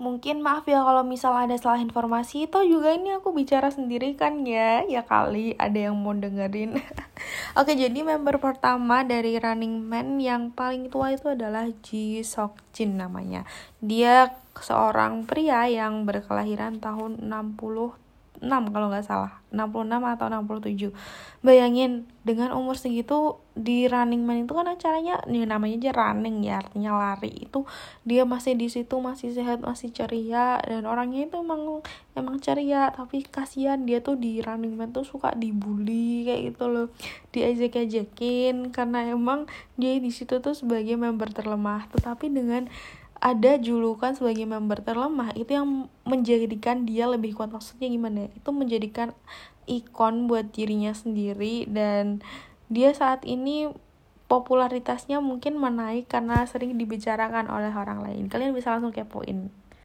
mungkin maaf ya kalau misal ada salah informasi. Itu juga ini aku bicara sendiri kan ya. Ya kali ada yang mau dengerin. Oke jadi member pertama dari Running Man yang paling tua itu adalah Ji Sok Jin namanya. Dia seorang pria yang berkelahiran tahun 60 6 kalau nggak salah. 66 atau 67 bayangin dengan umur segitu di running man itu kan acaranya nih namanya aja running ya artinya lari. Itu dia masih di situ masih sehat masih ceria dan orangnya itu emang emang ceria. Tapi kasihan dia tuh di running man tuh suka dibully kayak gitu loh. Diajak-ajakin karena emang dia di situ tuh sebagai member terlemah. Tetapi dengan ada julukan sebagai member terlemah itu yang menjadikan dia lebih kuat. Maksudnya gimana? Itu menjadikan ikon buat dirinya sendiri dan dia saat ini popularitasnya mungkin menaik karena sering dibicarakan oleh orang lain. Kalian bisa langsung kepoin